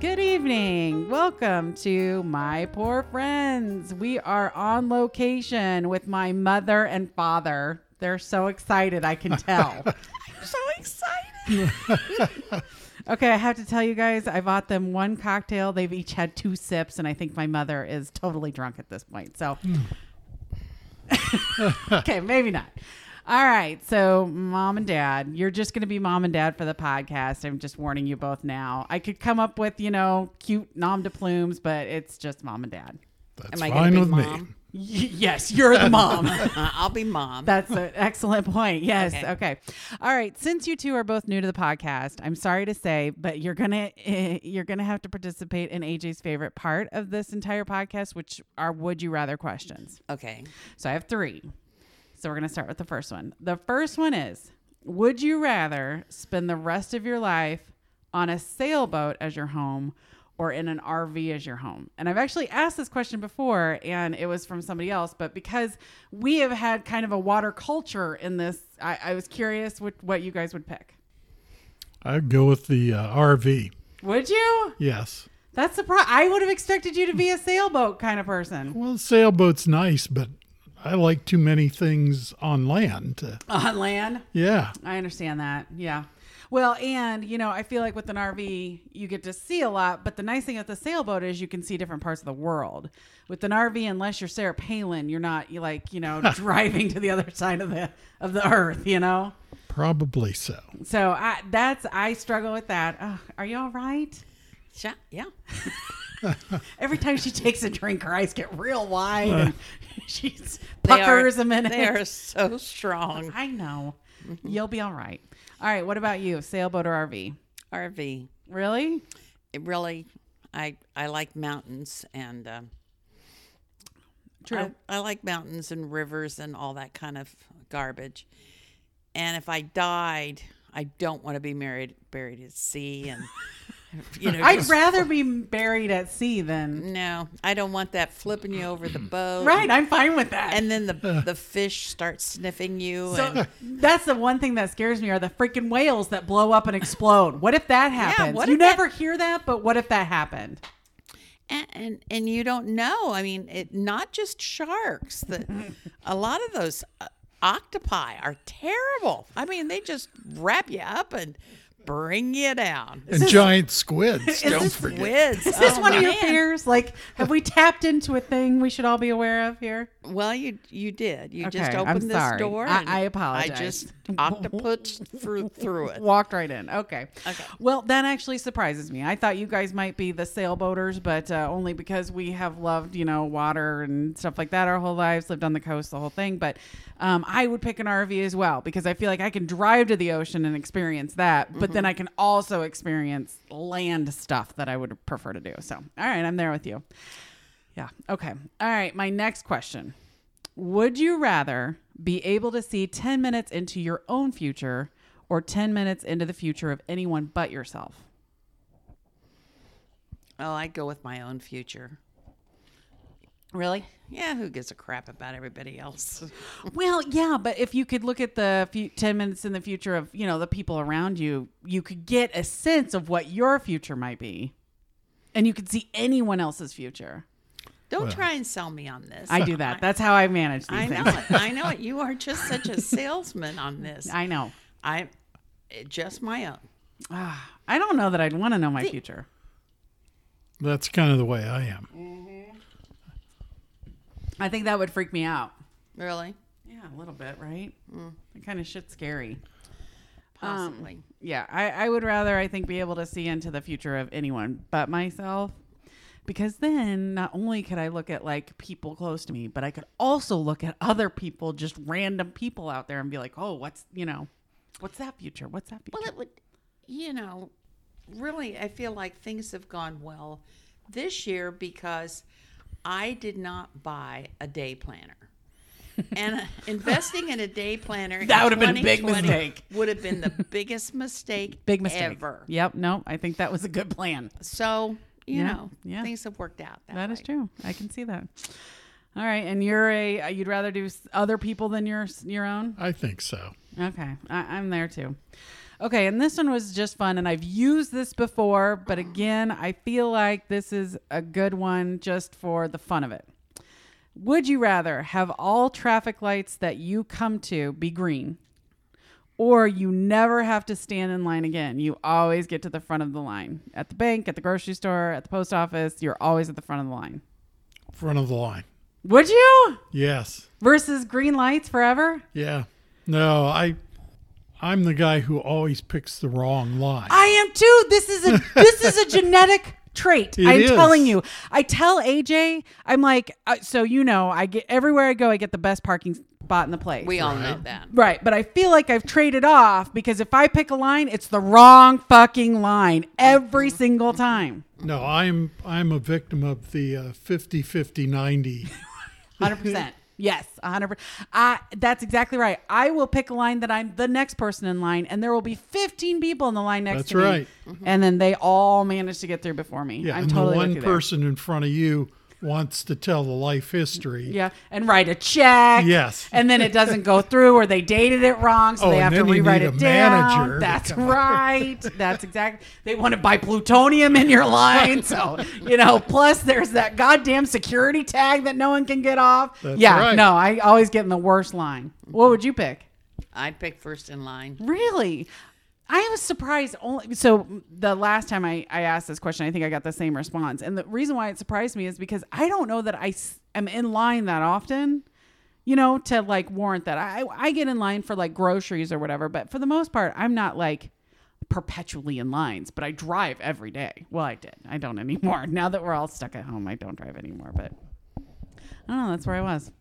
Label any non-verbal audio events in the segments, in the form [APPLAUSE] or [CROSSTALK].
Good evening. Welcome to My Poor Friends. We are on location with my mother and father. They're so excited, I can tell. I'm [LAUGHS] so excited. [LAUGHS] okay, I have to tell you guys, I bought them one cocktail. They've each had two sips, and I think my mother is totally drunk at this point. So, hmm. [LAUGHS] okay, maybe not. All right. So, mom and dad, you're just going to be mom and dad for the podcast. I'm just warning you both now. I could come up with, you know, cute nom de plumes, but it's just mom and dad. That's Am I fine with be me. mom? Y- yes, you're the mom. [LAUGHS] I'll be mom. That's an excellent point. Yes. Okay. Okay. All right. Since you two are both new to the podcast, I'm sorry to say, but you're gonna eh, you're gonna have to participate in AJ's favorite part of this entire podcast, which are would you rather questions. okay. So I have three. So we're going to start with the first one. The first one is Would you rather spend the rest of your life on a sailboat as your home or in an RV as your home? And I've actually asked this question before and it was from somebody else, but because we have had kind of a water culture in this, I, I was curious what, what you guys would pick. I'd go with the uh, RV. Would you? Yes. That's surprise. I would have expected you to be a sailboat kind of person. Well, sailboat's nice, but I like too many things on land. [LAUGHS] On land? yeah. I understand that. Yeah. Well, and you know, I feel like with an RV, you get to see a lot. But the nice thing with the sailboat is you can see different parts of the world. With an RV, unless you're Sarah Palin, you're not you like you know [LAUGHS] driving to the other side of the of the earth. You know. Probably so. So I that's I struggle with that. Ugh, are you all right? Sha- Yeah. [LAUGHS] [LAUGHS] Every time she takes a drink, her eyes get real wide and [LAUGHS] [LAUGHS] she's They are- puckers a minute. They are so strong. I know. You'll be all right. All right. What about you? Sailboat or RV? RV. Really? It really, I I like mountains and uh, True. I, I like mountains and rivers and all that kind of garbage. And if I died, I don't want to be married buried at sea and [LAUGHS] you know. I'd rather be buried at sea than. no, I don't want that flipping you over the [CLEARS THROAT] boat. Right, I'm fine with that. And then the the fish start sniffing you so and that's the one thing that scares me are the freaking whales that blow up and explode. What if that happens? what you if that- never hear that, but what if that happened? and, and and you don't know. I mean, it not just sharks. That a lot of those uh, octopi are terrible. I mean, they just wrap you up and bring you down. And giant squids. don't this forget. Squids. Is this oh, one of your fears? Like, have we tapped into a thing we should all be aware of here? Well, you you did. You just Okay, I'm opened this sorry. door. I- I apologize. I just octopus [LAUGHS] through through it. Walked right in. Okay. Okay. Well, that actually surprises me. I thought you guys might be the sailboaters, but uh, only because we have loved, you know, water and stuff like that our whole lives, lived on the coast, the whole thing. But um, I would pick an RV as well because I feel like I can drive to the ocean and experience that, but then mm-hmm. I can also experience land stuff that I would prefer to do. So, all right, I'm there with you. Yeah. Okay. All right. My next question. Would you rather be able to see 10 minutes into your own future or 10 minutes into the future of anyone but yourself? Oh, I'd go with my own future. Really? Yeah, who gives a crap about everybody else? [LAUGHS] Well, yeah, but if you could look at the few, 10 minutes in the future of, you know, the people around you, you could get a sense of what your future might be. And you could see anyone else's future. Don't Well. try and sell me on this. I do that. That's how I manage these I things. know it. I know it. You are just such a [LAUGHS] salesman on this. I know. I just my own. Ah, I don't know that I'd want to know my future. That's kind of the way I am. I think that would freak me out. Really? Yeah, a little bit, right? Mm. That kind of shit's scary. Possibly. Um, yeah, I, I would rather, I think, be able to see into the future of anyone but myself. Because then not only could I look at like people close to me, but I could also look at other people, just random people out there and be like, oh, what's, you know, what's that future? What's that future? well, it would, you know, really, I feel like things have gone well this year because I did not buy a day planner. And uh, [LAUGHS] investing in a day planner That would have been a big mistake. Would have been the biggest mistake [LAUGHS] Big mistake. ever. Yep. No, I think that was a good plan. So, you Yeah, know, yeah. things have worked out. That, That is way. true. I can see that. All right, and you're a you'd rather do other people than your your own? I think so. Okay, I, I'm there too. Okay, and this one was just fun, and I've used this before, but again, I feel like this is a good one just for the fun of it. Would you rather have all traffic lights that you come to be green, or you never have to stand in line again? You always get to the front of the line at the bank, at the grocery store, at the post office. You're always at the front of the line. Front of the line. Would you? Yes. Versus green lights forever? Yeah. No, I I'm the guy who always picks the wrong line. I am too. This is a this is a [LAUGHS] genetic trait. It I'm is. telling you. I tell AJ, I'm like, uh, so you know, I get everywhere I go, I get the best parking spot in the place. We all know that. Right, but I feel like I've traded off because if I pick a line, it's the wrong fucking line every single time. no, I'm I'm a victim of the uh, 50 50 90. [LAUGHS] 100%. Yes, 100%. I that's exactly right. I will pick a line that I'm the next person in line and there will be 15 people in the line next That's to me. That's right. And then they all manage to get through before me. Yeah, I'm and totally the one you there. person in front of you wants to tell the life history. Yeah, and write a check. Yes. And then it doesn't go through or they dated it wrong, so Oh, they and have to then you rewrite need it a down. manager to [LAUGHS] That's right. That's exactly. They want to buy plutonium in your line, so [LAUGHS] you know. Plus, there's that goddamn security tag that no one can get off. That's yeah, right. no, I always get in the worst line. What would you pick? I'd pick first in line. Really? I was surprised only so the last time I, I asked this question, I think I got the same response. And the reason why it surprised me is because I don't know that I s- am in line that often, you know, to like warrant that. I, I get in line for like groceries or whatever, but for the most part, I'm not like perpetually in lines, but I drive every day. Well, I did. I don't [LAUGHS] anymore. Now that we're all stuck at home, I don't drive anymore, but I don't know. That's where I was.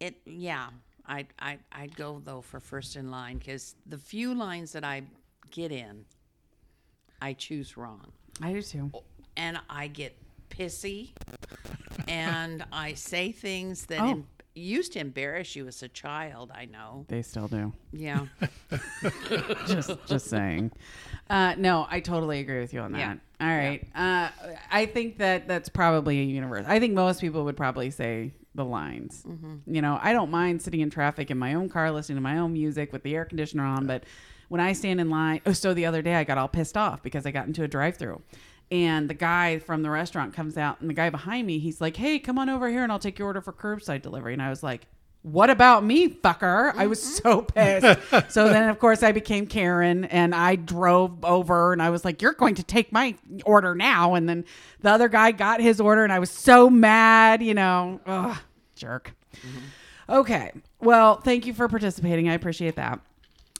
It yeah. I'd I I'd go though for first in line because the few lines that I get in, I choose wrong, I do too. and I get pissy, and [LAUGHS] I say things that Oh. em- used to embarrass you as a child. I know. They still do. Yeah. [LAUGHS] just just saying. Uh, no, I totally agree with you on that. Yeah. All right. Uh, I think that that's probably a universe. I think most people would probably say the lines. Mm-hmm. You know, I don't mind sitting in traffic in my own car, listening to my own music with the air conditioner on, but when I stand in line, oh, so the other day I got all pissed off because I got into a drive-through. And the guy from the restaurant comes out, and the guy behind me, he's like, "Hey, come on over here, and I'll take your order for curbside delivery." And I was like, what about me, fucker? I was mm-hmm. so pissed. [LAUGHS] so then, of course, I became Karen and I drove over and I was like, You're going to take my order now. And then the other guy got his order and I was so mad, you know. Ugh, jerk. Mm-hmm. Okay. Well, thank you for participating. I appreciate that.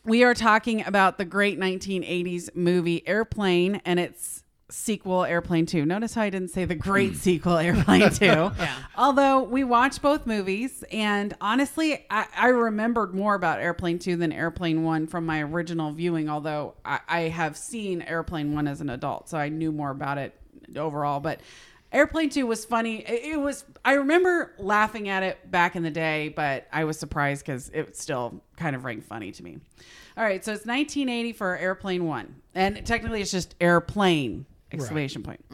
We are talking about the great 1980s movie Airplane and its sequel Airplane 2. Notice how I didn't say the great hmm. [LAUGHS] sequel Airplane 2. Yeah. Although we watched both movies, and honestly, I, I remembered more about Airplane 2 than Airplane 1 from my original viewing, although I, I have seen Airplane 1 as an adult, so I knew more about it overall. But Airplane 2 was funny. It, it was, I remember laughing at it back in the day, but I was surprised because it still kind of rang funny to me. All right, so it's 1980 for Airplane 1. And technically, it's just Airplane! Exclamation point.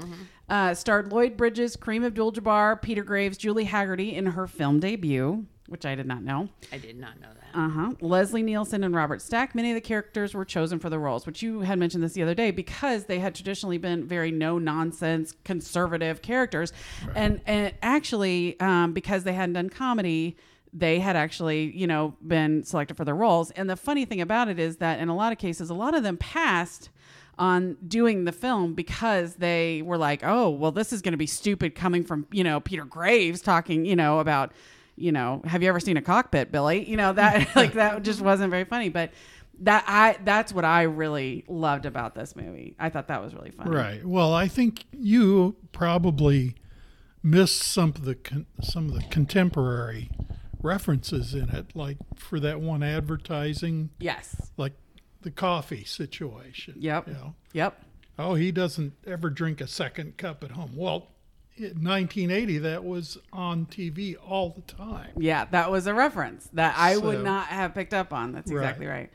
Uh, starred Lloyd Bridges, Kareem Abdul-Jabbar, Peter Graves, Julie Hagerty in her film debut, which I did not know. I did not know that. Uh huh. Leslie Nielsen and Robert Stack. Many of the characters were chosen for the roles, which you had mentioned this the other day, because they had traditionally been very no nonsense, conservative characters, and and actually um, because they hadn't done comedy. They had actually, you know, been selected for their roles. And the funny thing about it is that in a lot of cases, a lot of them passed on doing the film because they were like, oh, well, this is going to be stupid coming from, you know, Peter Graves talking, you know, about, you know, have you ever seen a cockpit, Billy? [LAUGHS] You know, that [LAUGHS] like that just wasn't very funny. But that I that's what I really loved about this movie. I thought that was really funny. Right. Well, I think you probably missed some of the con- some of the contemporary references in it, like for that one advertising, Yes. like the coffee situation. Yep. You know, Yep. oh, he doesn't ever drink a second cup at home. Well, in 1980, that was on TV all the time. Yeah, that was a reference that I would not have picked up on. That's exactly right.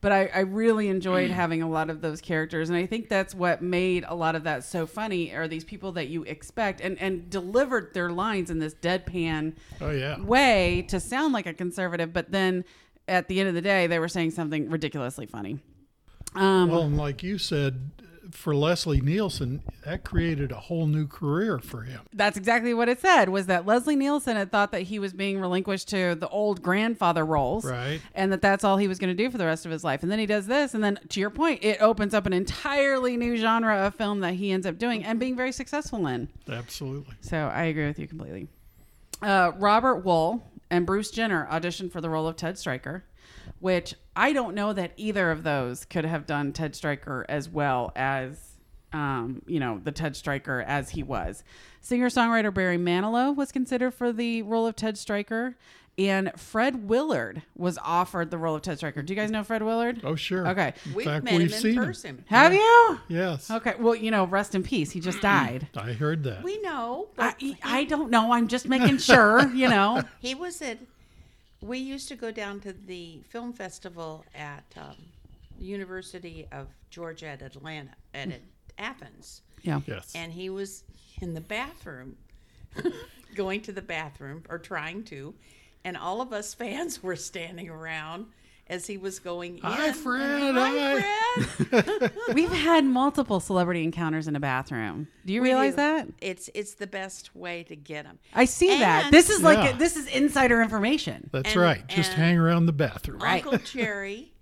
But I, I really enjoyed [CLEARS THROAT] having a lot of those characters, and I think that's what made a lot of that so funny. Are these people that you expect and and delivered their lines in this deadpan Oh yeah. way to sound like a conservative, but then at the end of the day, they were saying something ridiculously funny. Um, Well, and like you said, for Leslie Nielsen, that created a whole new career for him. That's exactly what it said. Was that Leslie Nielsen had thought that he was being relinquished to the old grandfather roles, Right. And that that's all he was going to do for the rest of his life. And then he does this, and then to your point, it opens up an entirely new genre of film that he ends up doing and being very successful in. Absolutely. So I agree with you completely. Uh, Robert Wuhl and Bruce Jenner auditioned for the role of Ted Striker, which I don't know that either of those could have done Ted Striker as well as, um, you know, the Ted Striker as he was. Singer songwriter Barry Manilow was considered for the role of Ted Striker. And Fred Willard was offered the role of Ted Striker. Do you guys know Fred Willard? Oh, sure. Okay. In We've fact, met we've him seen in him. person. Have you? Yes. Okay. Well, you know, rest in peace. He just [CLEARS THROAT] died. I heard that. We know, I, but I don't know. I'm just making sure, you know. [LAUGHS] he was at. We used to go down to the film festival at um, the University of Georgia at Atlanta at Athens, Yeah. yes. and he was in the bathroom, [LAUGHS] going to the bathroom or trying to, and all of us [LAUGHS] fans were standing around as he was going in. Hi, Fred. Hi, Hi. Fred. [LAUGHS] We've had multiple celebrity encounters in a bathroom. Do you realize do. that? It's it's the best way to get them. I see that. This is like Yeah. this is insider information. That's and- right. Just hang around the bathroom. Right. Uncle Jerry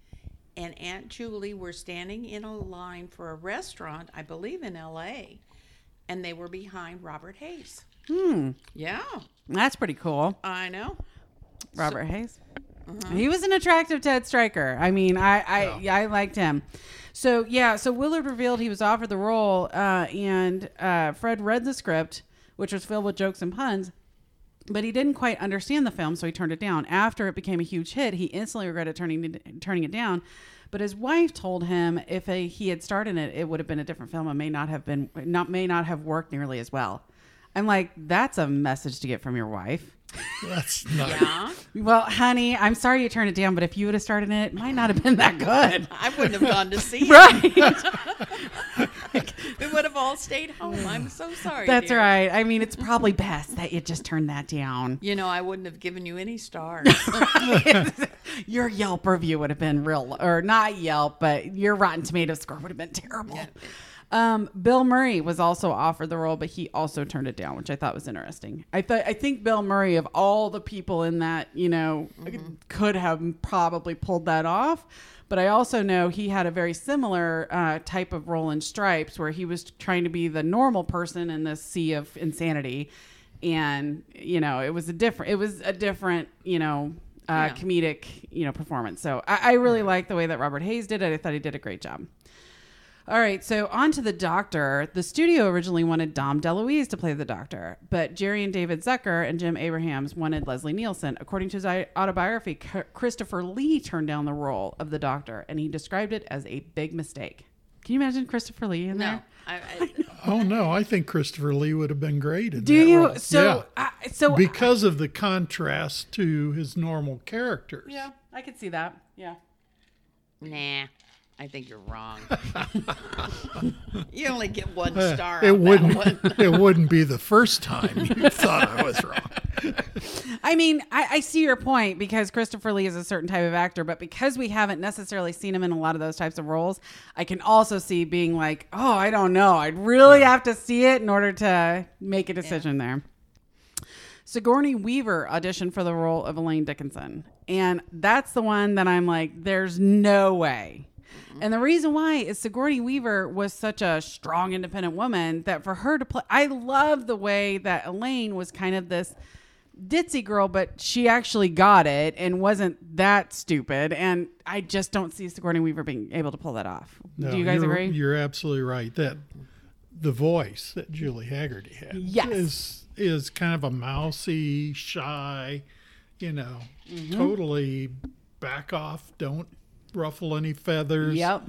and Aunt Julie were standing in a line for a restaurant, I believe in L.A., and they were behind Robert Hays. Hmm. Yeah, That's pretty cool. I know. Robert Hays. uh-huh. He was an attractive Ted Striker. I mean, I I, yeah, I liked him. So yeah, so Willard revealed he was offered the role, uh, and uh, Fred read the script, which was filled with jokes and puns, but he didn't quite understand the film, so he turned it down. After it became a huge hit, he instantly regretted turning it, turning it down. But his wife told him if a, he had starred in it, it would have been a different film and may not have been not may not have worked nearly as well. I'm like, that's a message to get from your wife. That's [LAUGHS] not. Yeah, Well, honey, I'm sorry you turned it down, but if you would have started it, it might not have been that good. [LAUGHS] I wouldn't have gone to see [LAUGHS] it. right. We would have all stayed home. I'm so sorry. That's dear. right. I mean, it's probably best that you just turn that down. You know, I wouldn't have given you any stars. your Yelp review would have been real, or not Yelp, but your Rotten Tomato score would have been terrible. Um, Bill Murray was also offered the role, but he also turned it down, which I thought was interesting. I thought I think Bill Murray, of all the people in that, you know, could have probably pulled that off. But I also know he had a very similar uh, type of role in Stripes, where he was trying to be the normal person in this sea of insanity, and you know, it was a different, it was a different, you know, uh, Yeah. comedic, you know, performance. So I, I really liked the way that Robert Hays did it. I thought he did a great job. All right, so on to the doctor. The studio originally wanted Dom DeLuise to play the doctor, but Jerry and David Zucker and Jim Abrahams wanted Leslie Nielsen. According to his autobiography, Christopher Lee turned down the role of the doctor, and he described it as a big mistake. Can you imagine Christopher Lee in no, there? I, I, [LAUGHS] Oh no, I think Christopher Lee would have been great in Do that you? role. So, yeah. I so because of the contrast to his normal characters. yeah, I could see that. Yeah. nah. I think you're wrong. [LAUGHS] you only get one Uh, star. it on wouldn't. one. [LAUGHS] it wouldn't be the first time you [LAUGHS] thought I was wrong. I mean, I, I see your point because Christopher Lee is a certain type of actor, but because we haven't necessarily seen him in a lot of those types of roles, I can also see being like, oh, I don't know. I'd really have to see it in order to make a decision there. Sigourney Weaver auditioned for the role of Elaine Dickinson. And that's the one that I'm like, there's no way. And the reason why is Sigourney Weaver was such a strong, independent woman that for her to play, I love the way that Elaine was kind of this ditzy girl, but she actually got it and wasn't that stupid. And I just don't see Sigourney Weaver being able to pull that off. No, Do you guys you're, agree? You're absolutely right. That the voice that Julie Hagerty had Yes. is is kind of a mousy, shy, you know, Mm-hmm. totally back off, don't ruffle any feathers. Yep.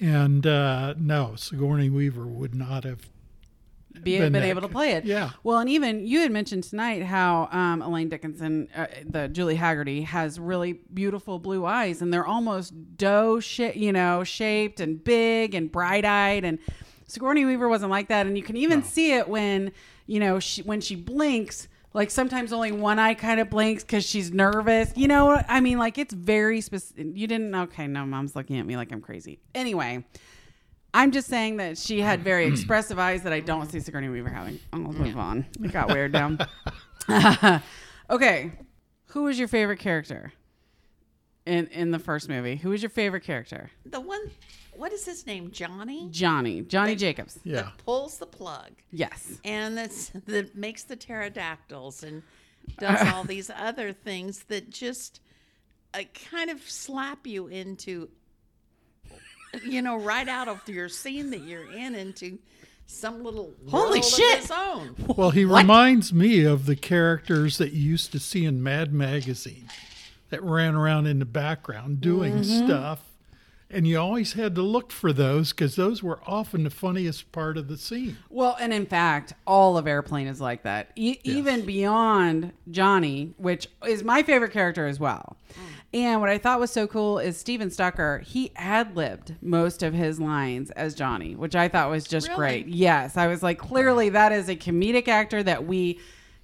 And uh, no, Sigourney Weaver would not have. be been been, able to play it. Yeah. Well, and even you had mentioned tonight how um, Elaine Dickinson, uh, the Julie Hagerty, has really beautiful blue eyes, and they're almost doe, sh- you know, shaped and big and bright eyed. And Sigourney Weaver wasn't like that, and you can even see it when you know she, when she blinks. Like sometimes only one eye kind of blinks because she's nervous. You know, what I mean, like it's very specific. You didn't. Okay, no, mom's looking at me like I'm crazy. Anyway, I'm just saying that she had very [CLEARS THROAT] expressive eyes that I don't see Sigourney Weaver having. I'll move on. It got weird now. [LAUGHS] [LAUGHS] okay, who was your favorite character in in the first movie? Who was your favorite character? The one, what is his name? Johnny? Johnny. Johnny Jacobs. Yeah. That pulls the plug Yes. and that's that makes the pterodactyls and does all [LAUGHS] these other things that just uh, kind of slap you into, you know, right out of your scene that you're in into some little Holy world shit. of its own. Well, he reminds me of the characters that you used to see in Mad Magazine that ran around in the background doing Mm-hmm. stuff. And you always had to look for those because those were often the funniest part of the scene. Well, and in fact, all of Airplane is like that. E- Even beyond Johnny, which is my favorite character as well. And what I thought was so cool is Stephen Stucker, he ad libbed most of his lines as Johnny, which I thought was just Really? great. Yes, I was like, clearly that is a comedic actor that we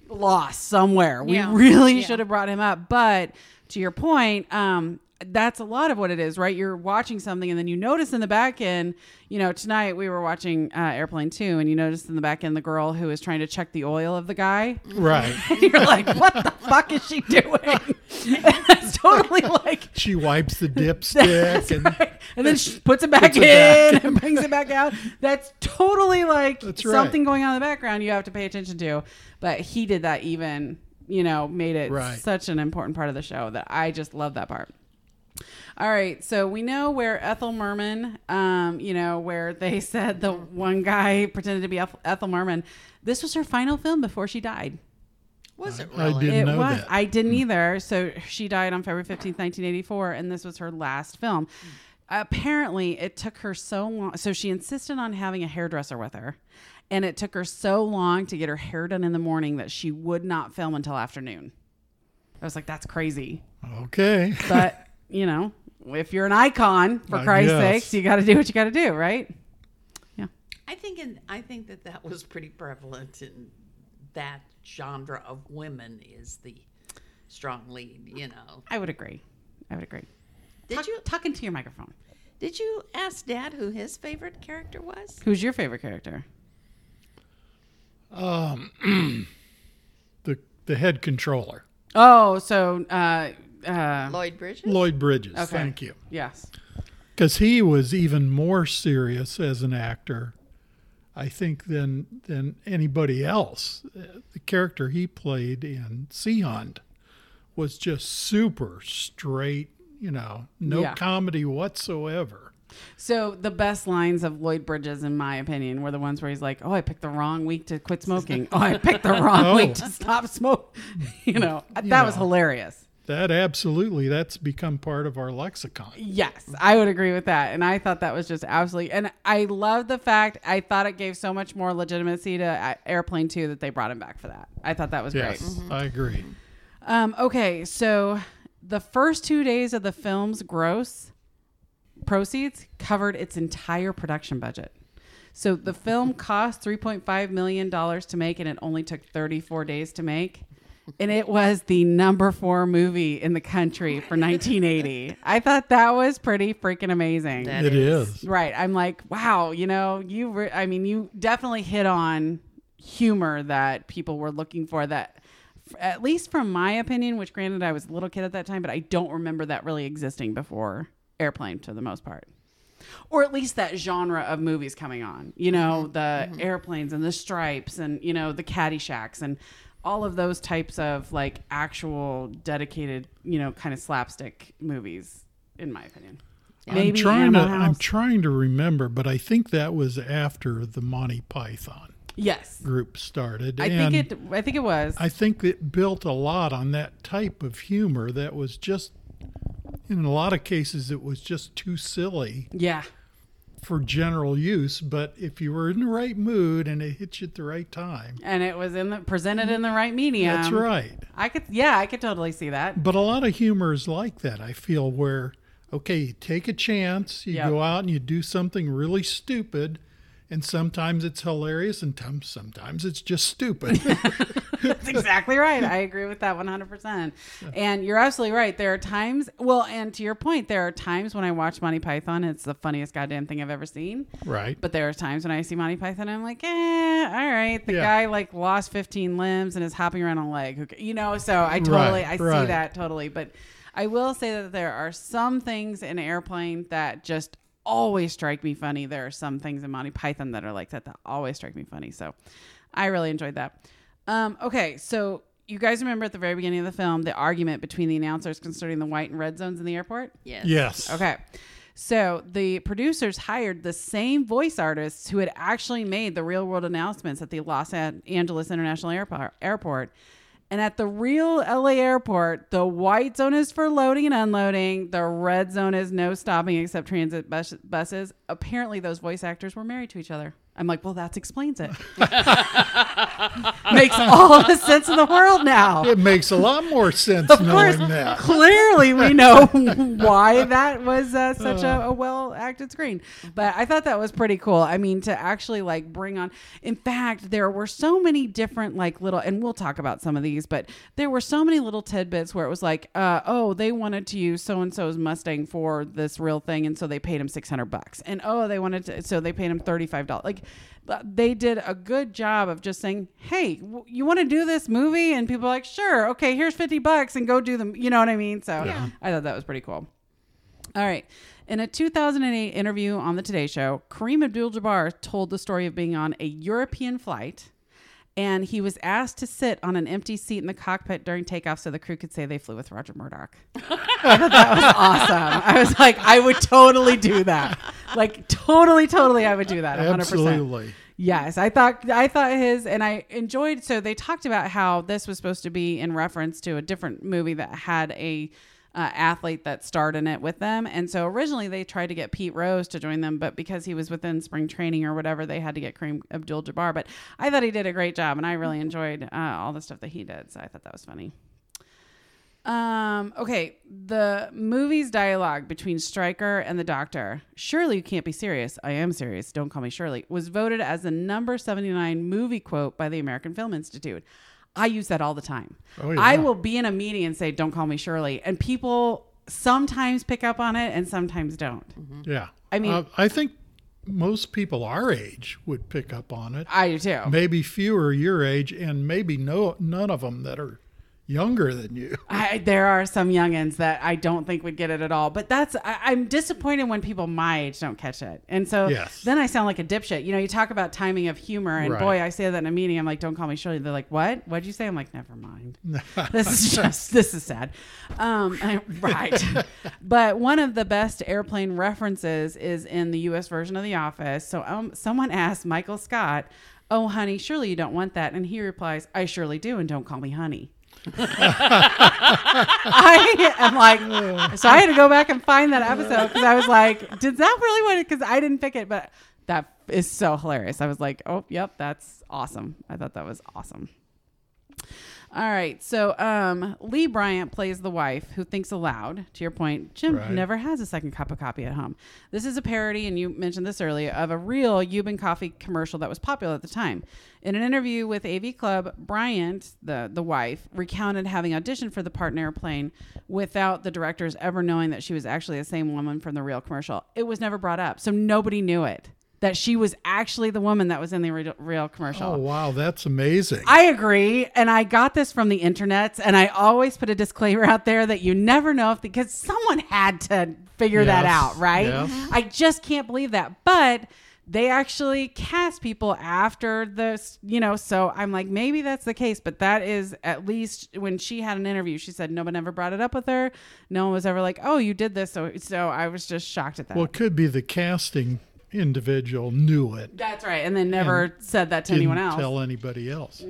lost somewhere. We really Yeah. should have brought him up. But to your point, um, that's a lot of what it is, right? You're watching something and then you notice in the back end, you know, tonight we were watching uh, Airplane 2 and you notice in the back end the girl who is trying to check the oil of the guy. Right. [LAUGHS] And you're like, what the fuck is she doing? [LAUGHS] it's totally like. [LAUGHS] she wipes the dipstick and Right. And then she puts it back Puts in it back. and brings it back out. That's totally like That's right. something going on in the background you have to pay attention to. But he did that even, you know, made it Right. such an important part of the show that I just love that part. All right, so we know where Ethel Merman, um, you know, where they [LAUGHS] said the one guy pretended to be Ethel Merman. This was her final film before she died. Was it I really? didn't It know was. that. I didn't either. So she died on February 15th, 1984, and this was her last film. Apparently, it took her so long. So she insisted on having a hairdresser with her. And it took her so long to get her hair done in the morning that she would not film until afternoon. I was like, that's crazy. okay. But, [LAUGHS] you know, if you're an icon, for I Christ's guess. sakes, you got to do what you got to do, right? Yeah. I think in, I think that that was pretty prevalent in that genre of women is the strong lead. You know. I would agree. I would agree. Did Talk, you talk into your microphone? did you ask Dad who his favorite character was? Who's your favorite character? [CLEARS THROAT] the the head controller, Oh, so uh, uh, Lloyd Bridges. Lloyd Bridges. Okay. Thank you. yes. Because he was even more serious as an actor, I think, than than anybody else. Uh, The character he played in Sea Hunt was just super straight. You know, no Yeah. comedy whatsoever. So the best lines of Lloyd Bridges, in my opinion, were the ones where he's like, "Oh, I picked the wrong week to quit smoking. Oh, I picked the wrong [LAUGHS] Oh. week to stop smoking." [LAUGHS] you know, that was know. hilarious. That absolutely, that's become part of our lexicon. Yes, I would agree with that, and I thought that was just absolutely. And I love the fact I thought it gave so much more legitimacy to uh, Airplane Two that they brought him back for that. I thought that was Yes, great. I agree. Um, okay, so the first two days of the film's gross proceeds covered its entire production budget. So the film cost $3.5 million to make, and it only took 34 days to make. And it was the number four movie in the country for [LAUGHS] 1980. I thought that was pretty freaking amazing. That It is. is. Right. I'm like, wow, you know, you, re- I mean, you definitely hit on humor that people were looking for that, at least from my opinion, which granted I was a little kid at that time, but I don't remember that really existing before Airplane to the most part. Or at least that genre of movies coming on, you know, mm-hmm. the mm-hmm. airplanes and the stripes and, you know, the Caddyshack and all of those types of like actual dedicated, you know, kind of slapstick movies, in my opinion. I'm trying to Animal I'm trying to remember, but I think that was after the Monty Python yes. group started. I and think it. I think it was. I think it built a lot on that type of humor that was just in a lot of cases it was just too silly yeah. for general use, but if you were in the right mood and it hit you at the right time. And it was in the presented in the right medium. That's right. I could. Yeah, I could totally see that. But a lot of humor is like that, I feel, where, okay, you take a chance, you Yep. go out and you do something really stupid, and sometimes it's hilarious, and tom- sometimes it's just stupid. [LAUGHS] That's exactly right. I agree with that 100%. And you're absolutely right. There are times, well, and to your point, there are times when I watch Monty Python, it's the funniest goddamn thing I've ever seen. right? But there are times when I see Monty Python, I'm like, eh, all right. The Yeah. guy like lost 15 limbs and is hopping around on a leg. You know, so I totally, I see that totally. But I will say that there are some things in Airplane that just always strike me funny. There are some things in Monty Python that are like that that always strike me funny. So I really enjoyed that. Um, okay, so you guys remember at the very beginning of the film the argument between the announcers concerning the white and red zones in the airport? Yes. Yes. Okay. So the producers hired the same voice artists who had actually made the real world announcements at the Los Angeles International Airport. And at the real LA airport, the white zone is for loading and unloading. The red zone is no stopping except transit bus- buses. Apparently, those voice actors were married to each other. I'm like, well, that explains it. [LAUGHS] Makes all the sense in the world now. It makes a lot more sense Of knowing course, that. clearly we know [LAUGHS] why that was uh, such a, a well acted screen. But I thought that was pretty cool. I mean, to actually like bring on. In fact, there were so many different like little, and we'll talk about some of these, but there were so many little tidbits where it was like, uh, oh, they wanted to use so and so's Mustang for this real thing, and so they paid him six hundred bucks, and oh, they wanted to, so they paid him thirty five dollars. Like but they did a good job of just saying, "Hey, w- you want to do this movie?" And people are like, "Sure, okay, here's fifty bucks, and go do them." You know what I mean? So Yeah. I thought that was pretty cool. All right. In a 2008 interview on the Today Show, Kareem Abdul-Jabbar told the story of being on a European flight, and he was asked to sit on an empty seat in the cockpit during takeoff so the crew could say they flew with Roger Murdock. [LAUGHS] I thought that was awesome. I was like, I would totally do that. Like, totally, totally, I would do that. 100%. Absolutely. Yes, I thought I thought his and I enjoyed. So they talked about how this was supposed to be in reference to a different movie that had a uh, athlete that starred in it with them, and so originally they tried to get Pete Rose to join them, but because he was within spring training or whatever, they had to get Kareem Abdul-Jabbar. But I thought he did a great job, and I really enjoyed uh, all the stuff that he did. So I thought that was funny. Um, okay, the movie's dialogue between Striker and the doctor, Surely you can't be serious. I am serious. Don't call me Shirley, was voted as the number 79 movie quote by the American Film Institute. I use that all the time. Oh, yeah. I will be in a meeting and say, Don't call me Shirley. And people sometimes pick up on it and sometimes don't. Yeah. I mean- Uh, I think most people our age would pick up on it. I do too. Maybe fewer your age, and maybe no none of them that are younger than you. [LAUGHS] I, there are some youngins that I don't think would get it at all. But that's I, I'm disappointed when people my age don't catch it, and so Yes. then I sound like a dipshit. You know, you talk about timing of humor, and Right. boy, I say that in a meeting. I'm like, "Don't call me Shirley." They're like, "What? What'd you say?" I'm like, "Never mind." [LAUGHS] this is just this is sad. Um, I- [LAUGHS] right. but one of the best airplane references is in the U.S. version of The Office. So um, someone asked Michael Scott, "Oh, honey, surely you don't want that?" And he replies, "I surely do, and don't call me honey." I am like, so I had to go back and find that episode because I was like, did that really want it? Because I didn't pick it, but that is so hilarious. I was like, oh, yep, that's awesome. I thought that was awesome. All right, so um, Lee Bryant plays the wife who thinks aloud. To your point, Jim Right. never has a second cup of coffee at home. This is a parody, and you mentioned this earlier, of a real Yuban coffee commercial that was popular at the time. In an interview with AV Club, Bryant, the the wife, recounted having auditioned for the part in Airplane without the directors ever knowing that she was actually the same woman from the real commercial. It was never brought up, so nobody knew it that she was actually the woman that was in the real, real commercial. Oh wow, that's amazing. I agree, and I got this from the internet, and I always put a disclaimer out there that you never know if because someone had to figure that out, right? yes. Mm-hmm. I just can't believe that, but they actually cast people after this, you know. So I'm like, maybe that's the case, but that is at least when she had an interview, she said no one ever brought it up with her. No one was ever like, oh, you did this, so so I was just shocked at that. well, it could be the casting individual knew it. that's right, and then never said that to anyone else. tell anybody else.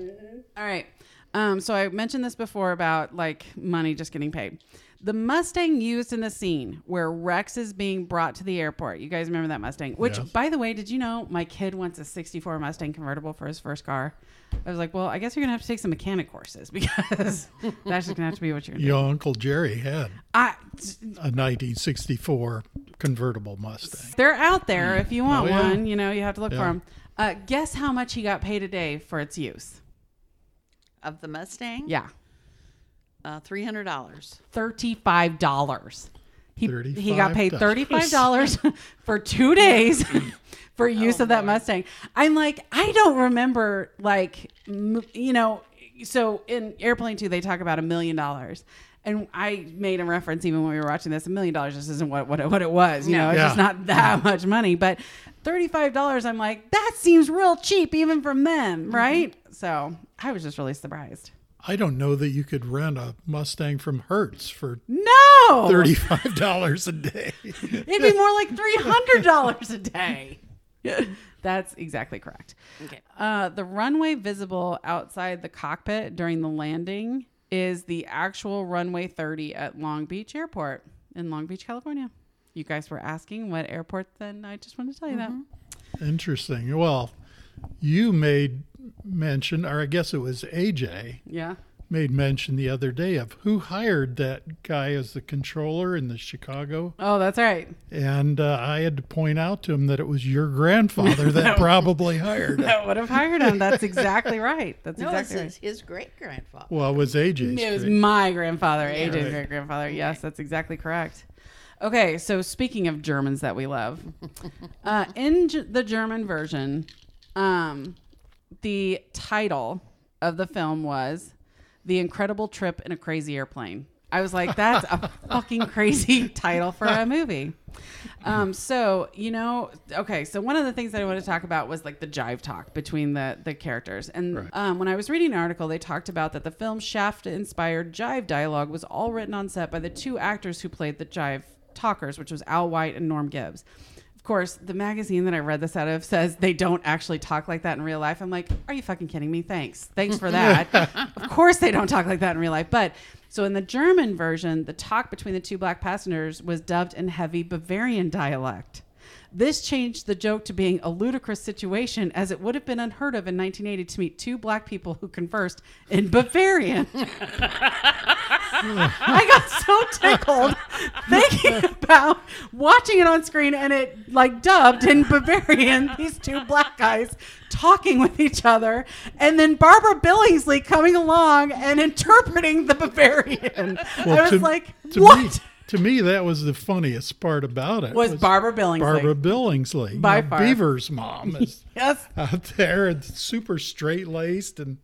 All right. Um, so I mentioned this before about like money just getting paid. The Mustang used in the scene where Rex is being brought to the airport. You guys remember that Mustang? Which, Yes. by the way, did you know my kid wants a 64 Mustang convertible for his first car? I was like, well, I guess you're going to have to take some mechanic courses [LAUGHS] because that's just going to have to be what you're going to do. Your uncle Jerry had I, a 1964 convertible Mustang. They're out there. If you want Oh, yeah. one, you know, you have to look for them. Uh, guess how much he got paid a day for its use? Of the Mustang? Yeah, Uh, $300. thirty-five dollars. He he got paid $35. [LAUGHS] [LAUGHS] for two days [LAUGHS] for use Oh, of that Lord. Mustang. I'm like, I don't remember like, you know, so in Airplane Two they talk about a million dollars. And I made a reference even when we were watching this. A million dollars just isn't what what it, what it was. You No. know, it's Yeah. just not that much money. But thirty-five dollars, I'm like, that seems real cheap even from them, right? So I was just really surprised. I don't know that you could rent a Mustang from Hertz for No, thirty-five dollars a day. [LAUGHS] It'd be more like three hundred dollars a day. [LAUGHS] That's exactly correct. Okay. Uh, the runway visible outside the cockpit during the landing is the actual runway 30 at Long Beach Airport in Long Beach, California. You guys were asking what airport, then I just wanted to tell you that. Mm-hmm. Interesting. Well, you made mention, or I guess it was AJ. Yeah. Made mention the other day of who hired that guy as the controller in the Chicago, Oh, that's right. and uh, I had to point out to him that it was your grandfather [LAUGHS] that probably hired him. [LAUGHS] That would have hired him. That's exactly [LAUGHS] right. That's No, exactly his, right. his great grandfather. Well, it was AJ's. It was great- my grandfather, AJ's Right. great grandfather. Yes, that's exactly correct. Okay, so speaking of Germans that we love, uh, in G- the German version, um, the title of the film was "The Incredible Trip in a Crazy Airplane." I was like, "That's a [LAUGHS] fucking crazy title for a movie." Um, so you know, okay. So one of the things that I want to talk about was like the jive talk between the the characters. And Right. um, when I was reading an article, they talked about that the film Shaft-inspired jive dialogue was all written on set by the two actors who played the jive talkers, which was Al White and Norm Gibbs. Of course, the magazine that I read this out of says they don't actually talk like that in real life. I'm like, are you fucking kidding me? Thanks. Thanks for that. [LAUGHS] of course they don't talk like that in real life. But so in the German version, the talk between the two black passengers was dubbed in heavy Bavarian dialect. This changed the joke to being a ludicrous situation as it would have been unheard of in 1980 to meet two black people who conversed in Bavarian. [LAUGHS] I got so tickled thinking about watching it on screen and it like dubbed in Bavarian, [LAUGHS] these two black guys talking with each other, and then Barbara Billingsley coming along and interpreting the Bavarian. I was to, like, to what? Me, to me, that was the funniest part about it. was Barbara Billingsley. Barbara Billingsley, By far. Beaver's mom, [LAUGHS] is Yes. out there and super straight laced, and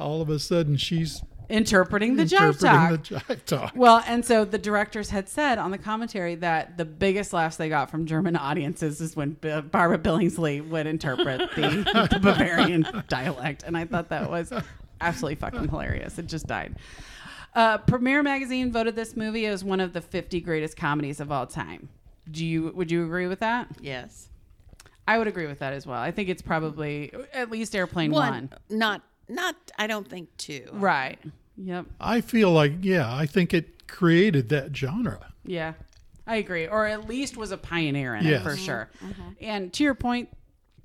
all of a sudden she's Interpreting the jive talk. the jive talk. Well, and so the directors had said on the commentary that the biggest laughs they got from German audiences is when B- Barbara Billingsley would interpret the, the [LAUGHS] Bavarian dialect, and I thought that was absolutely fucking hilarious. It just died. Uh, Premiere Magazine voted this movie as one of the 50 greatest comedies of all time. Do you would you agree with that? Yes. I would agree with that as well. I think it's probably at least Airplane One, One. not not. I don't think two. Right. Yep. I feel like, yeah, I think it created that genre. Yeah, I agree. Or at least was a pioneer in it for sure. And to your point,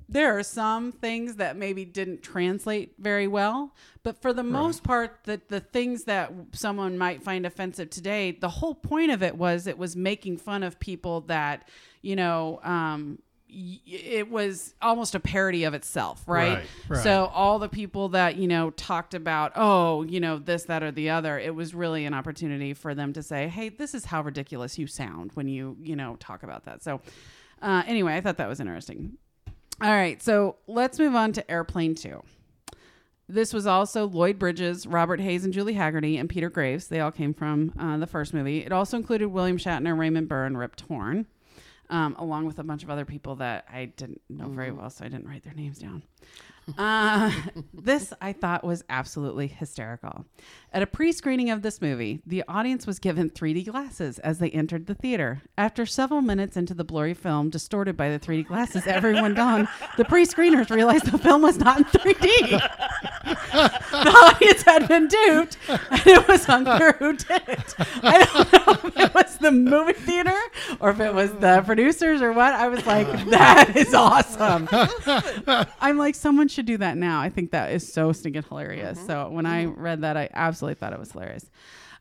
there are some things that maybe didn't translate very well, but for the most part, the the things that someone might find offensive today, the whole point of it was it was making fun of people that you know. Um, y- it was almost a parody of itself, right? Right, right. So all the people that you know talked about oh you know this that or the other it was really an opportunity for them to say hey this is how ridiculous you sound when you you know talk about that so uh, anyway i thought that was interesting all right so let's move on to airplane 2 this was also Lloyd Bridges, Robert Hays, and Julie Hagerty, and Peter Graves. They all came from uh, the first movie. It also included William Shatner, Raymond Burr, and Rip Torn, um, along with a bunch of other people that I didn't know very well, so I didn't write their names down. Uh, [LAUGHS] this I thought was absolutely hysterical. At a pre screening of this movie, the audience was given 3D glasses as they entered the theater. After several minutes into the blurry film, distorted by the 3D glasses, everyone gone, the pre screeners realized the film was not in 3D. [LAUGHS] the audience had been duped, and it was unclear who did it. I don't know if it was the movie theater or if it was the producers or what. I was like, that is awesome. I'm like, someone should do that now. I think that is so stinking hilarious. Mm-hmm. So when I mm-hmm. read that, I absolutely thought it was hilarious.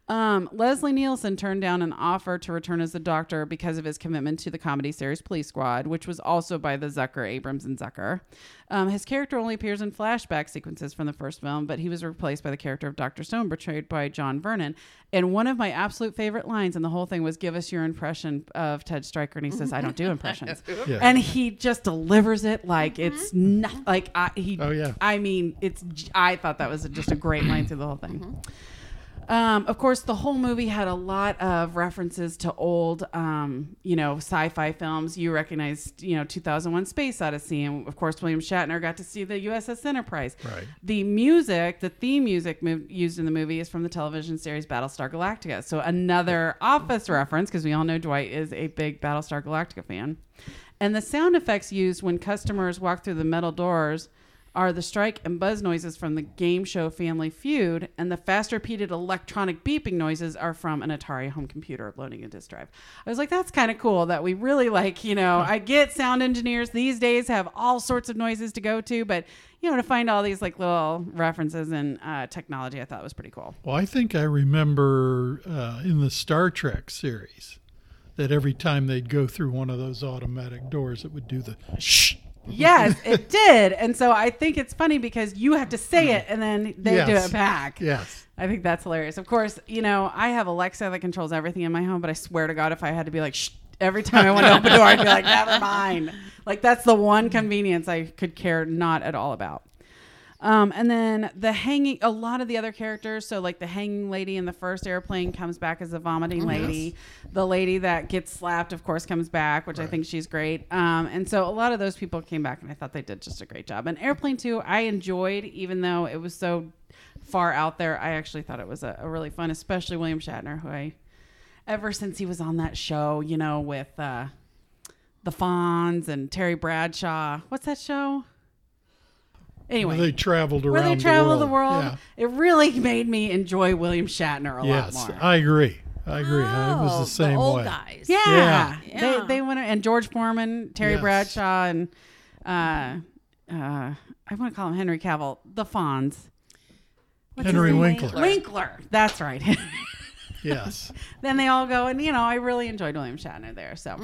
Um, Leslie Nielsen turned down an offer to return as the Doctor because of his commitment to the comedy series Police Squad, which was also by the Zucker, Abrams, and Zucker. Um, his character only appears in flashback sequences from the first film, but he was replaced by the character of Dr. Stone, portrayed by John Vernon. And one of my absolute favorite lines in the whole thing was, "Give us your impression of Ted Striker," and he says, "I don't do [LAUGHS] impressions," Yeah. and he just delivers it like it's not like I, he. Oh, yeah. I mean, it's. I thought that was just a great line through the whole thing. Um, of course, the whole movie had a lot of references to old, um, you know, sci-fi films. You recognized, you know, 2001: Space Odyssey, and of course, William Shatner got to see the USS Enterprise. Right. The music, the theme music mov- used in the movie is from the television series Battlestar Galactica. So another Office reference, because we all know Dwight is a big Battlestar Galactica fan. And the sound effects used when customers walk through the metal doors are the strike and buzz noises from the game show Family Feud, and the fast repeated electronic beeping noises are from an Atari home computer loading a disk drive. I was like, that's kind of cool that we really like, you know, [LAUGHS] I get sound engineers these days have all sorts of noises to go to, but you know, to find all these like little references in uh, technology, I thought was pretty cool. Well, I think I remember uh, in the Star Trek series that every time they'd go through one of those automatic doors, it would do the shh. Yes, it [LAUGHS] did. And so I think it's funny because you have to say it and then they do it back. Yes. I think that's hilarious. Of course, you know, I have Alexa that controls everything in my home, but I swear to God, if I had to be like, shh, every time I want to open a door, I'd be like, never mind. Like, that's the one convenience I could care not at all about. Um, and then the hanging, a lot of the other characters. So, like the hanging lady in the first airplane comes back as a vomiting lady. The lady that gets slapped, of course, comes back, which I think she's great. Um, and so, a lot of those people came back, and I thought they did just a great job. And Airplane 2, I enjoyed, even though it was so far out there. I actually thought it was a, a really fun, especially William Shatner, who I, ever since he was on that show, you know, with uh, the Fonz and Terry Bradshaw. What's that show? Anyway, Where they traveled around where they travel the world. Yeah. It really made me enjoy William Shatner a Yes, lot more. I agree. I agree. I was Oh, the same old way. guys. yeah. Yeah. Yeah. They they went and George Foreman, Terry Yes. Bradshaw, and uh, uh, I want to call him Henry Cavill, the Fonz. What's Henry? Winkler. Winkler. That's right. [LAUGHS] Yes. [LAUGHS] then they all go and you know i really enjoyed william shatner there so.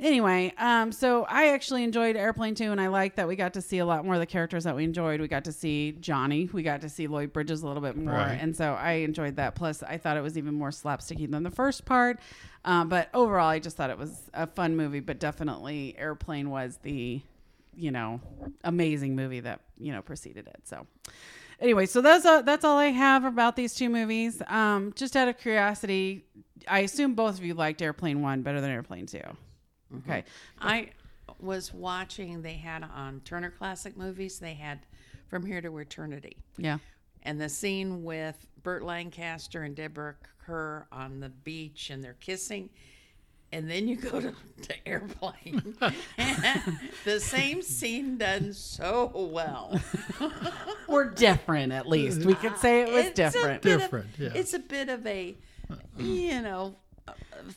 Anyway um so i actually enjoyed airplane 2 and i like that we got to see a lot more of the characters that we enjoyed. We got to see johnny. We got to see lloyd bridges a little bit more Right. and so i enjoyed that. Plus i thought it was even more slapsticky than the first part. Um, but overall i just thought it was a fun movie but definitely airplane was the you know amazing movie that you know preceded it so anyway, so that's that's all I have about these two movies. Um, just out of curiosity, I assume both of you liked Airplane One better than Airplane 2 Okay, I was watching, they had on Turner Classic Movies, they had From Here to Eternity. yeah, And the scene with Burt Lancaster and Deborah Kerr on the beach and they're kissing. And then you [LAUGHS] go to, to airplane. [LAUGHS] the same scene done so well. [LAUGHS] We're different at least. We could say it was It's a different. of- Different, yeah. It's a bit of a, you know, a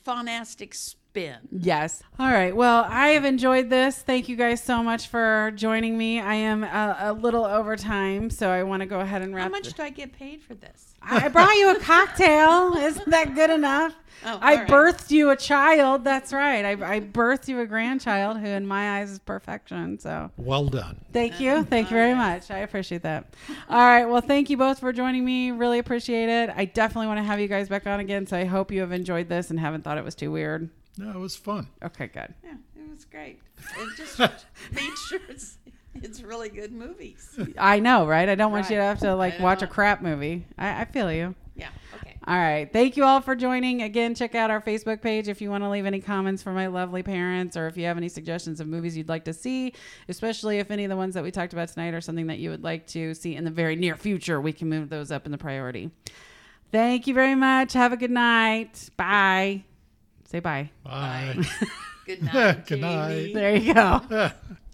phonastic spin. Yes. All right. Well, I have enjoyed this. Thank you guys so much for joining me. I am a, a little over time, so I want to go ahead and wrap. How much th- do I get paid for this? I brought you a cocktail. Isn't that good enough? Oh, I all right. birthed you a child. That's right. I, I birthed you a grandchild who, in my eyes, is perfection. So Well done. thank you. Thank you very much. I appreciate that. All right. Well, thank you both for joining me. Really appreciate it. I definitely want to have you guys back on again. So I hope you have enjoyed this and haven't thought it was too weird. No, it was fun. Okay, good. Yeah, it was great. It just [LAUGHS] made sure it's, it's really good movies. I know, right? I don't want you to have to like I watch a know. crap movie. I, I feel you. Yeah, okay. All right. Thank you all for joining. Again, check out our Facebook page if you want to leave any comments for my lovely parents or if you have any suggestions of movies you'd like to see, especially if any of the ones that we talked about tonight are something that you would like to see in the very near future. We can move those up in the priority. Thank you very much. Have a good night. Bye. Say bye. Bye. [LAUGHS] Good night. Good night. There you go. [LAUGHS]